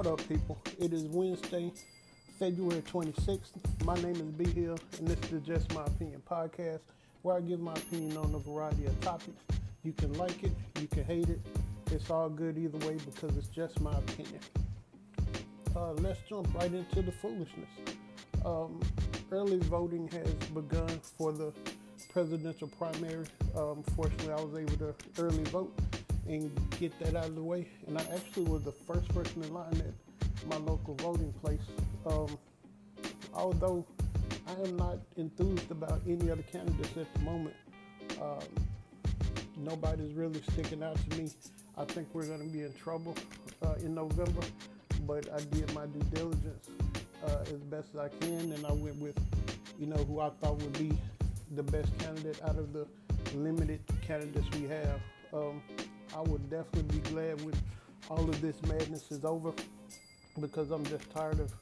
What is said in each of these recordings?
What up, people? It is Wednesday, February 26th. My name is B Hill, and this is Just My Opinion podcast, where I give my opinion on a variety of topics. You can like it, you can hate it. It's all good either way because it's just my opinion. Uh, let's jump right into the foolishness. Um, early voting has begun for the presidential primary. Um, fortunately, I was able to early vote and get that out of the way. And I actually was the first person in line at my local voting place. Um, although I am not enthused about any other candidates at the moment, um, nobody's really sticking out to me. I think we're going to be in trouble uh, in November, but I did my due diligence uh, as best as I can, and I went with, you know, who I thought would be the best candidate out of the limited candidates we have. Um, I would definitely be glad when all of this madness is over because I'm just tired of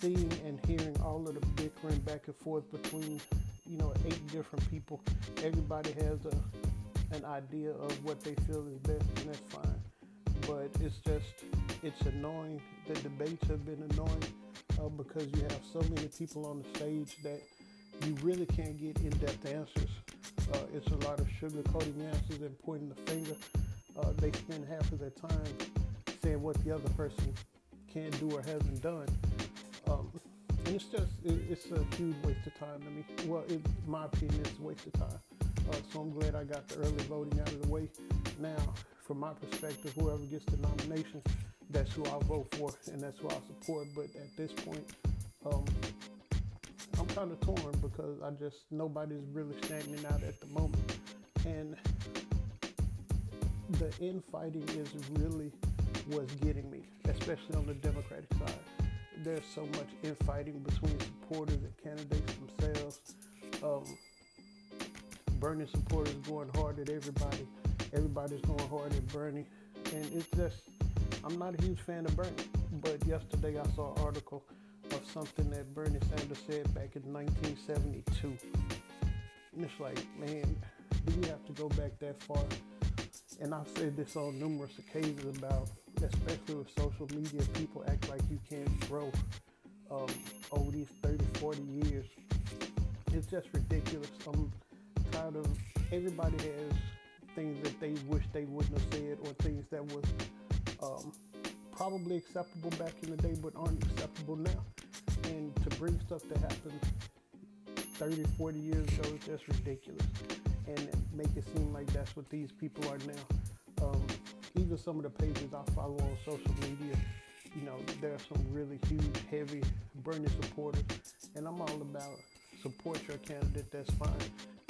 seeing and hearing all of the bickering back and forth between, you know, eight different people. Everybody has a an idea of what they feel is best, and that's fine. But it's just, it's annoying. The debates have been annoying uh, because you have so many people on the stage that you really can't get in-depth answers. Uh, it's a lot of sugarcoating answers and pointing the finger. Uh, they spend half of their time saying what the other person can't do or hasn't done. Um, and it's just, it, it's a huge waste of time to me. Well, in my opinion, it's a waste of time. Uh, so I'm glad I got the early voting out of the way. Now, from my perspective, whoever gets the nomination, that's who I'll vote for and that's who I'll support. But at this point, um, kind of torn because I just nobody's really standing out at the moment, and the infighting is really what's getting me, especially on the Democratic side. There's so much infighting between supporters and candidates themselves. Um, Bernie supporters going hard at everybody. Everybody's going hard at Bernie, and it's just I'm not a huge fan of Bernie. But yesterday I saw an article of something that Bernie Sanders said back in 1972. And it's like, man, do we have to go back that far? And I've said this on numerous occasions about, especially with social media, people act like you can't grow um, over these 30, 40 years. It's just ridiculous. I'm tired of everybody has things that they wish they wouldn't have said or things that was um, probably acceptable back in the day but aren't acceptable now. And to bring stuff that happened 30, 40 years ago is just ridiculous. And make it seem like that's what these people are now. Um, even some of the pages I follow on social media, you know, there are some really huge, heavy Bernie supporters. And I'm all about support your candidate, that's fine.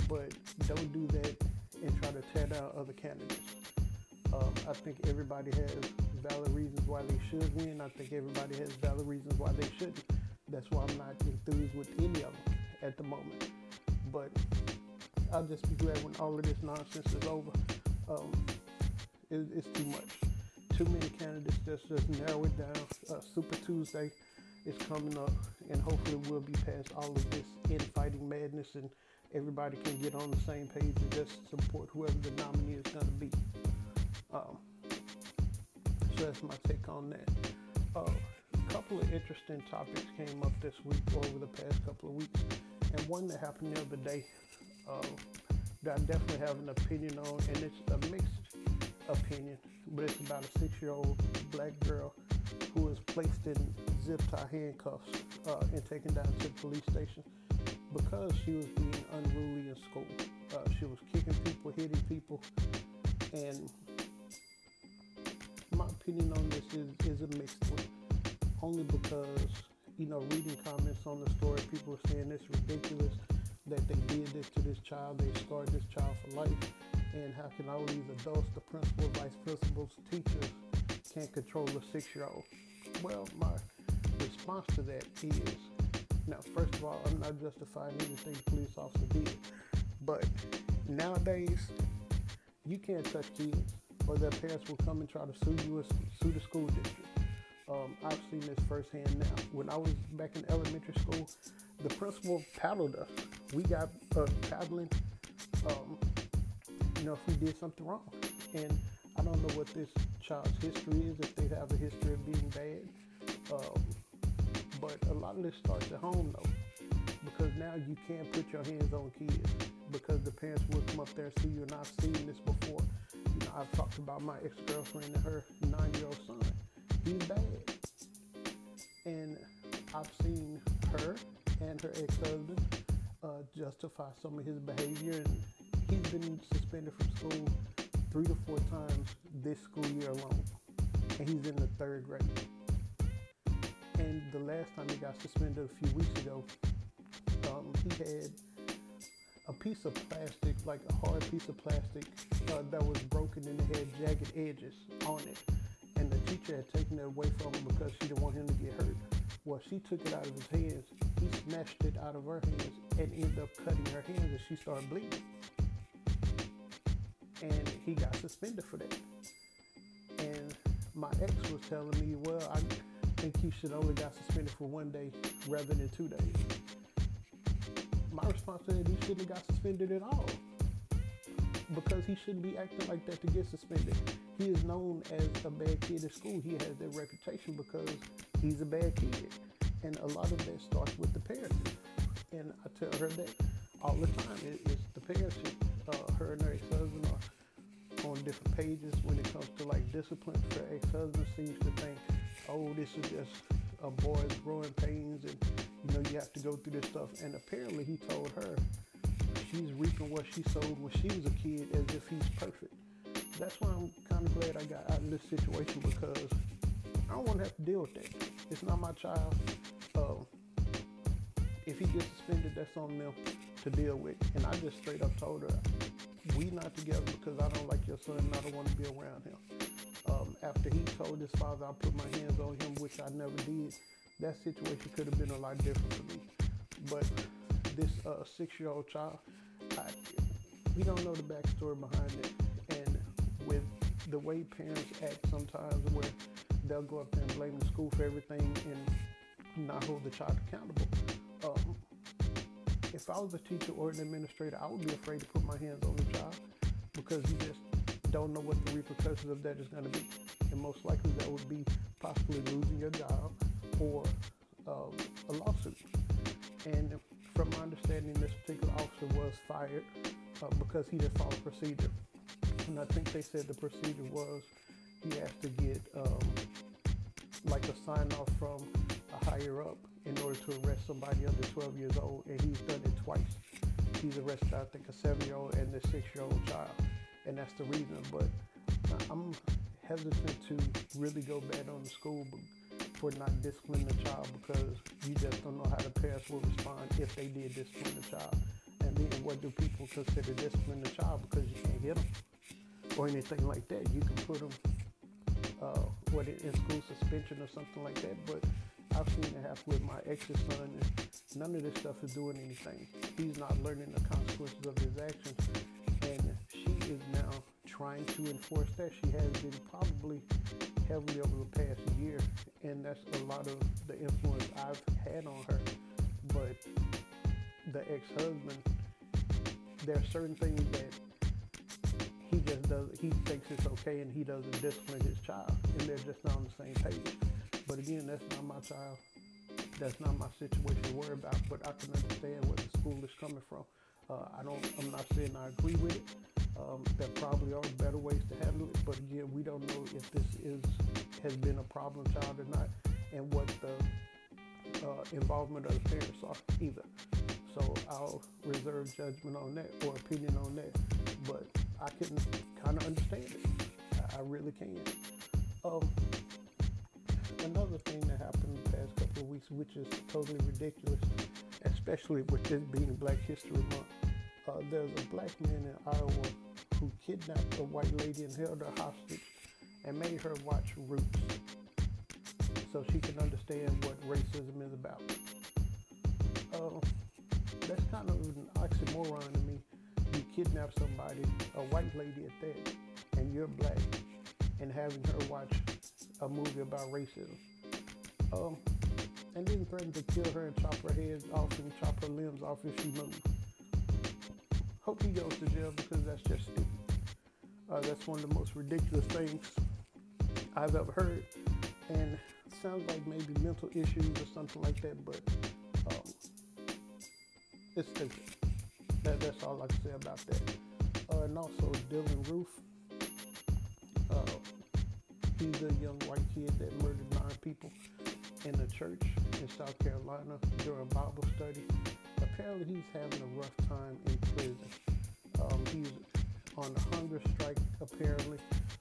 But don't do that and try to tear down other candidates. Um, I think everybody has valid reasons why they should win. I think everybody has valid reasons why they shouldn't. That's why I'm not enthused with any of them at the moment. But I'll just be glad when all of this nonsense is over. Um, it, it's too much. Too many candidates. Just just narrow it down. Uh, Super Tuesday is coming up, and hopefully we'll be past all of this infighting madness, and everybody can get on the same page and just support whoever the nominee is going to be. Um, so that's my take on that. Uh, a couple of interesting topics came up this week over the past couple of weeks, and one that happened the other day uh, that I definitely have an opinion on, and it's a mixed opinion, but it's about a six-year-old black girl who was placed in zip-tie handcuffs uh, and taken down to the police station because she was being unruly in school. Uh, she was kicking people, hitting people, and my opinion on this is, is a mixed one. Only because, you know, reading comments on the story, people are saying it's ridiculous that they did this to this child, they scarred this child for life, and how can all these adults, the principal, vice principals, teachers, can't control a six-year-old? Well, my response to that is, now, first of all, I'm not justifying anything the police officer did, but nowadays, you can't touch kids or their parents will come and try to sue you sue the school district. Um, I've seen this firsthand now. When I was back in elementary school, the principal paddled us. We got uh, paddling, um, you know, if we did something wrong. And I don't know what this child's history is, if they have a history of being bad. Um, but a lot of this starts at home though, because now you can't put your hands on kids because the parents will come up there and see you. And I've seen this before. You know, I've talked about my ex-girlfriend and her nine-year-old son. He's bad, and I've seen her and her ex-husband uh, justify some of his behavior, and he's been suspended from school three to four times this school year alone, and he's in the third grade. And the last time he got suspended a few weeks ago, um, he had a piece of plastic, like a hard piece of plastic, uh, that was broken and it had jagged edges on it. Teacher had taken it away from him because she didn't want him to get hurt. Well, she took it out of his hands. He snatched it out of her hands and ended up cutting her hands and she started bleeding. And he got suspended for that. And my ex was telling me, well, I think he should only got suspended for one day rather than two days. My response to that, he shouldn't have got suspended at all because he shouldn't be acting like that to get suspended. He is known as a bad kid at school. He has that reputation because he's a bad kid. And a lot of that starts with the parents. And I tell her that all the time. It, it's the parents. Uh, her and her ex-husband are on different pages when it comes to like discipline. Her ex-husband seems to think, oh, this is just a boy's growing pains and you know you have to go through this stuff. And apparently he told her she's reaping what she sowed when she was a kid as if he's perfect. That's why I'm kind of glad I got out of this situation because I don't want to have to deal with that. It's not my child. Uh, if he gets suspended, that's on them to deal with. And I just straight up told her, we not together because I don't like your son and I don't want to be around him. Um, after he told his father I put my hands on him, which I never did, that situation could have been a lot different for me. But this uh, six-year-old child, I, we don't know the backstory behind it. The way parents act sometimes where they'll go up there and blame the school for everything and not hold the child accountable. Um, if I was a teacher or an administrator, I would be afraid to put my hands on the child because you just don't know what the repercussions of that is going to be. And most likely that would be possibly losing your job or um, a lawsuit. And from my understanding, this particular officer was fired uh, because he didn't follow procedure. And I think they said the procedure was he has to get um, like a sign off from a higher up in order to arrest somebody under 12 years old, and he's done it twice. He's arrested, I think, a seven-year-old and a six-year-old child, and that's the reason. But I'm hesitant to really go bad on the school for not disciplining the child because you just don't know how the parents will respond if they did discipline the child. And then what do people consider disciplining the child because you can't hit them or anything like that? You can put them uh, what in school suspension or something like that. But I've seen it happen with my ex's son, and none of this stuff is doing anything. He's not learning the consequences of his actions, and she is now trying to enforce that. She has been probably heavily over the past year, and that's a lot of the influence I've had on her. But the ex-husband, there are certain things that he just does he thinks it's okay and he doesn't discipline his child and they're just not on the same page. But again that's not my child that's not my situation to worry about but i can understand where the school is coming from. Uh, i don't i'm not saying i agree with it. Um, there probably are better ways to handle it but again we don't know if this is has been a problem child or not and what the uh, involvement of the parents are either. So i'll reserve judgment on that or opinion on that but I can kind of understand it. I, I really can. Um, another thing that happened in the past couple of weeks, which is totally ridiculous, especially with this being Black History Month, uh, there's a black man in Iowa who kidnapped a white lady and held her hostage and made her watch Roots so she can understand what racism is about. Uh, that's kind of an oxymoron to me you kidnap somebody, a white lady at that, and you're black, and having her watch a movie about racism. Um, and then threaten to kill her and chop her head off and chop her limbs off if she moves. Hope he goes to jail because that's just stupid. Uh, that's one of the most ridiculous things I've ever heard. And sounds like maybe mental issues or something like that, but um, it's stupid. That, that's all I can say about that. Uh, and also Dylann Roof. Uh, he's a young white kid that murdered nine people in a church in South Carolina during Bible study. Apparently, he's having a rough time in prison. Um, he's on a hunger strike, apparently,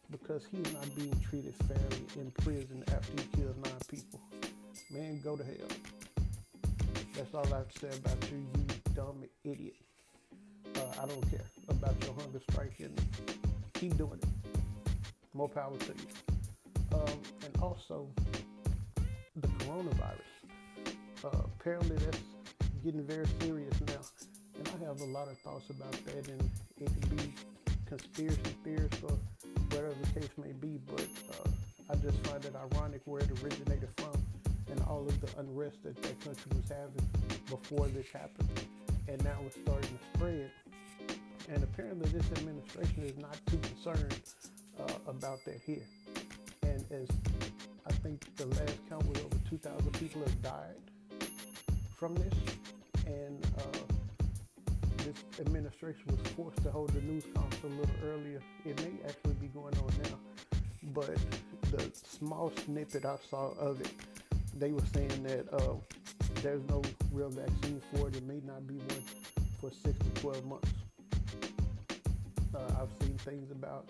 because he's not being treated fairly in prison after he killed nine people. Man, go to hell. That's all I have to say about you, you dumb idiot. I don't care about your hunger strike and keep doing it. More power to you. Um, and also, the coronavirus. Uh, apparently, that's getting very serious now. And I have a lot of thoughts about that, and it could be conspiracy theories or whatever the case may be, but uh, I just find it ironic where it originated from and all of the unrest that that country was having before this happened. And now it's starting to spread. And apparently, this administration is not too concerned uh, about that here. And as I think the last count was over 2,000 people have died from this. And uh, this administration was forced to hold the news conference a little earlier. It may actually be going on now. But the small snippet I saw of it, they were saying that uh, there's no real vaccine for it. It may not be one for six to 12 months. Uh, I've seen things about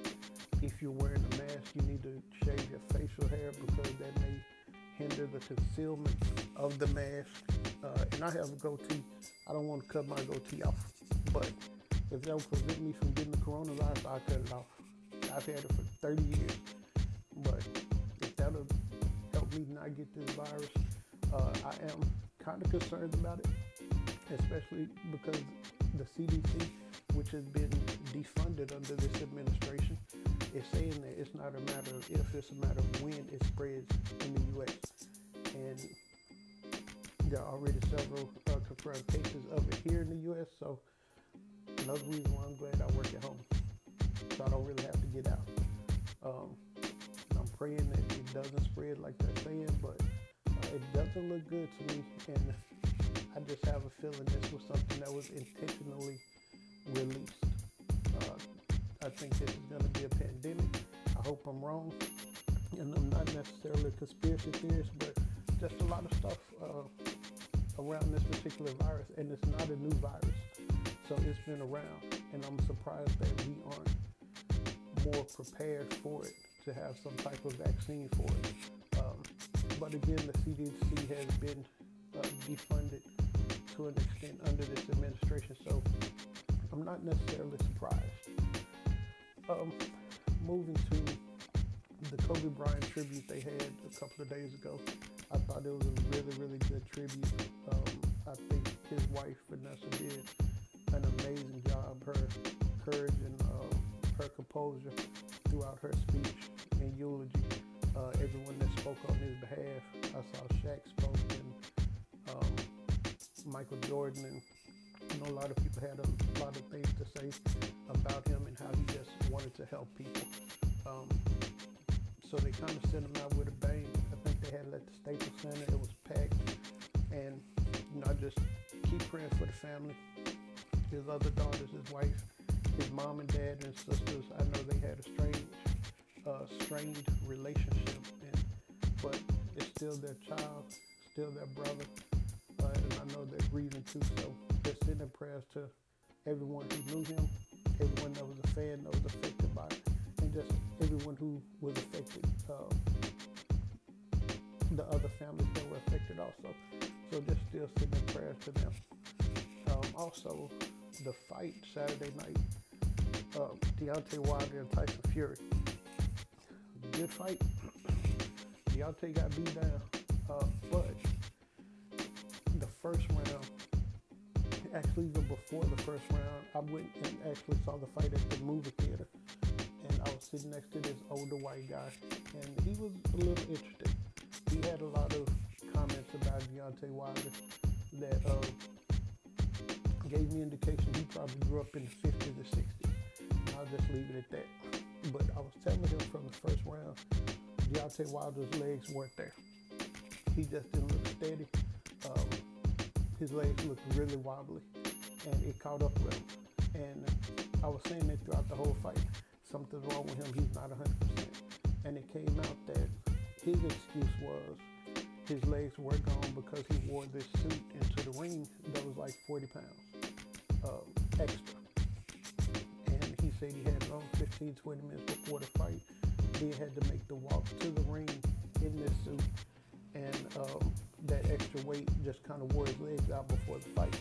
if you're wearing a mask, you need to shave your facial hair because that may hinder the concealment of the mask. Uh, and I have a goatee. I don't want to cut my goatee off. But if that will prevent me from getting the coronavirus, I'll cut it off. I've had it for 30 years. But if that'll help me not get this virus, uh, I am kind of concerned about it, especially because the CDC, which has been defunded under this administration, is saying that it's not a matter of if, it's a matter of when it spreads in the U.S. And there are already several uh, confirmed cases of it here in the U.S. So another reason why I'm glad I work at home, so I don't really have to get out. Um, I'm praying that it doesn't spread like they're saying, but uh, it doesn't look good to me, and I just have a feeling this was something that was intentionally released. Uh, I think this is going to be a pandemic. I hope I'm wrong, and I'm not necessarily a conspiracy theorist, but just a lot of stuff uh, around this particular virus, and it's not a new virus. So it's been around, and I'm surprised that we aren't more prepared for it to have some type of vaccine for it. Um, but again, the CDC has been uh, defunded to an extent under this administration, so I'm not necessarily surprised. Um, moving to the Kobe Bryant tribute they had a couple of days ago, I thought it was a really, really good tribute. Um, I think his wife Vanessa did an amazing job. Her courage and uh, her composure throughout her speech and eulogy. Uh, everyone that spoke on his behalf. I saw Shaq spoke and um, Michael Jordan and you know, a lot of people had a lot of things to say about him and how he just wanted to help people. Um, so they kind of sent him out with a bang. I think they had it at the Staples Center. It was packed, and you know, I just keep praying for the family, his other daughters, his wife, his mom and dad and sisters. I know they had a strange, uh, strained relationship, and, but it's still their child, still their brother, They're too. So just sending prayers to everyone who knew him, everyone that was a fan that was affected by it, and just everyone who was affected, uh, the other families that were affected also. So just still sending prayers to them. Um, also, the fight Saturday night, uh, Deontay Wilder and Tyson Fury. Good fight. Deontay got beat down, uh, but first round, actually even before the first round, I went and actually saw the fight at the movie theater, and I was sitting next to this older white guy, and he was a little interested. He had a lot of comments about Deontay Wilder that uh, gave me indication he probably grew up in the 50s or 60s. I'll just leave it at that. But I was telling him from the first round, Deontay Wilder's legs weren't there. He just didn't look steady. His legs looked really wobbly, and it caught up with him. And I was saying that throughout the whole fight. Something's wrong with him. He's not 100%. And it came out that his excuse was his legs were gone because he wore this suit into the ring that was like 40 pounds um, extra. And he said he had around 15, 20 minutes before the fight. He had to make the walk to the ring in this suit. And um, that extra weight just kind of wore his legs out before the fight.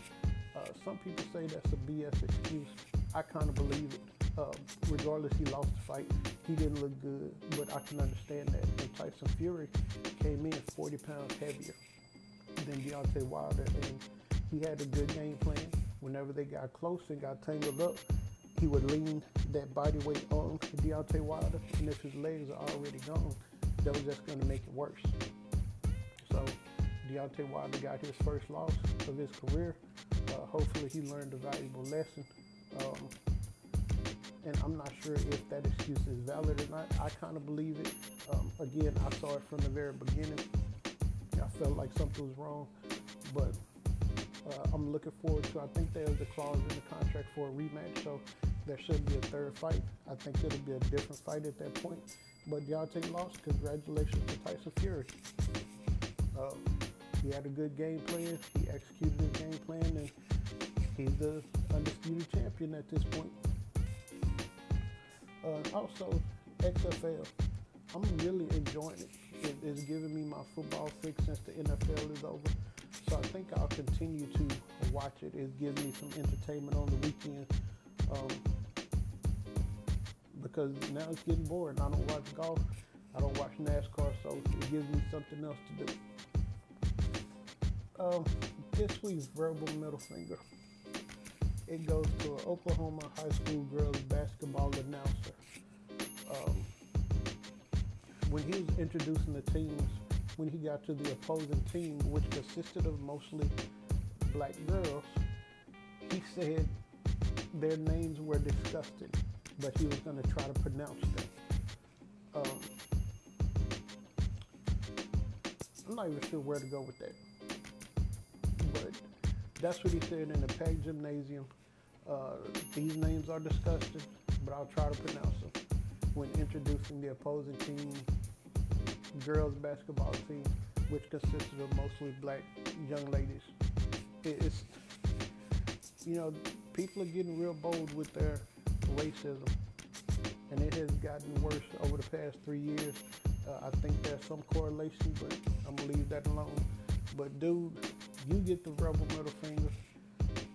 Uh, some people say that's a BS excuse. I kind of believe it. Uh, regardless, he lost the fight. He didn't look good, but I can understand that. And Tyson Fury came in 40 pounds heavier than Deontay Wilder, and he had a good game plan. Whenever they got close and got tangled up, he would lean that body weight on Deontay Wilder, and if his legs are already gone, that was just going to make it worse. Deontay Wilder got his first loss of his career. Uh, hopefully, he learned a valuable lesson. Um, and I'm not sure if that excuse is valid or not. I kind of believe it. Um, again, I saw it from the very beginning. I felt like something was wrong, but uh, I'm looking forward to. I think there's a clause in the contract for a rematch, so there should be a third fight. I think it'll be a different fight at that point. But Deontay lost. Congratulations to Tyson Fury. Um, he had a good game plan. He executed his game plan, and he's the undisputed champion at this point. Uh, also, XFL. I'm really enjoying it. it. It's giving me my football fix since the NFL is over. So I think I'll continue to watch it. It gives me some entertainment on the weekend. Um, because now it's getting boring. I don't watch golf. I don't watch NASCAR, so it gives me something else to do. Um, this week's verbal middle finger. It goes to an Oklahoma high school girls basketball announcer. Um, when he was introducing the teams, when he got to the opposing team, which consisted of mostly black girls, he said their names were disgusting, but he was going to try to pronounce them. Um, I'm not even sure where to go with that. That's what he said in the Pack Gymnasium. Uh, these names are disgusting, but I'll try to pronounce them when introducing the opposing team, girls basketball team, which consisted of mostly black young ladies. It's, you know, people are getting real bold with their racism, and it has gotten worse over the past three years. Uh, I think there's some correlation, but I'm gonna leave that alone. But dude, you get the rebel middle finger.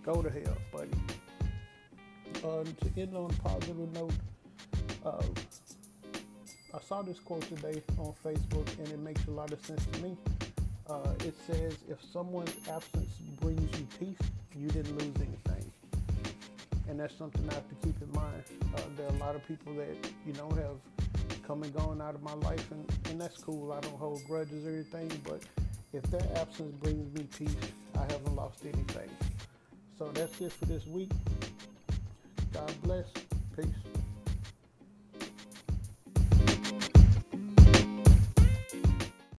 Go to hell, buddy. Uh, to end on a positive note, uh, I saw this quote today on Facebook, and it makes a lot of sense to me. Uh, it says, "If someone's absence brings you peace, you didn't lose anything." And that's something I have to keep in mind. Uh, there are a lot of people that you know have come and gone out of my life, and, and that's cool. I don't hold grudges or anything, but if their absence brings me peace, I haven't lost anything. So that's it for this week. God bless. Peace.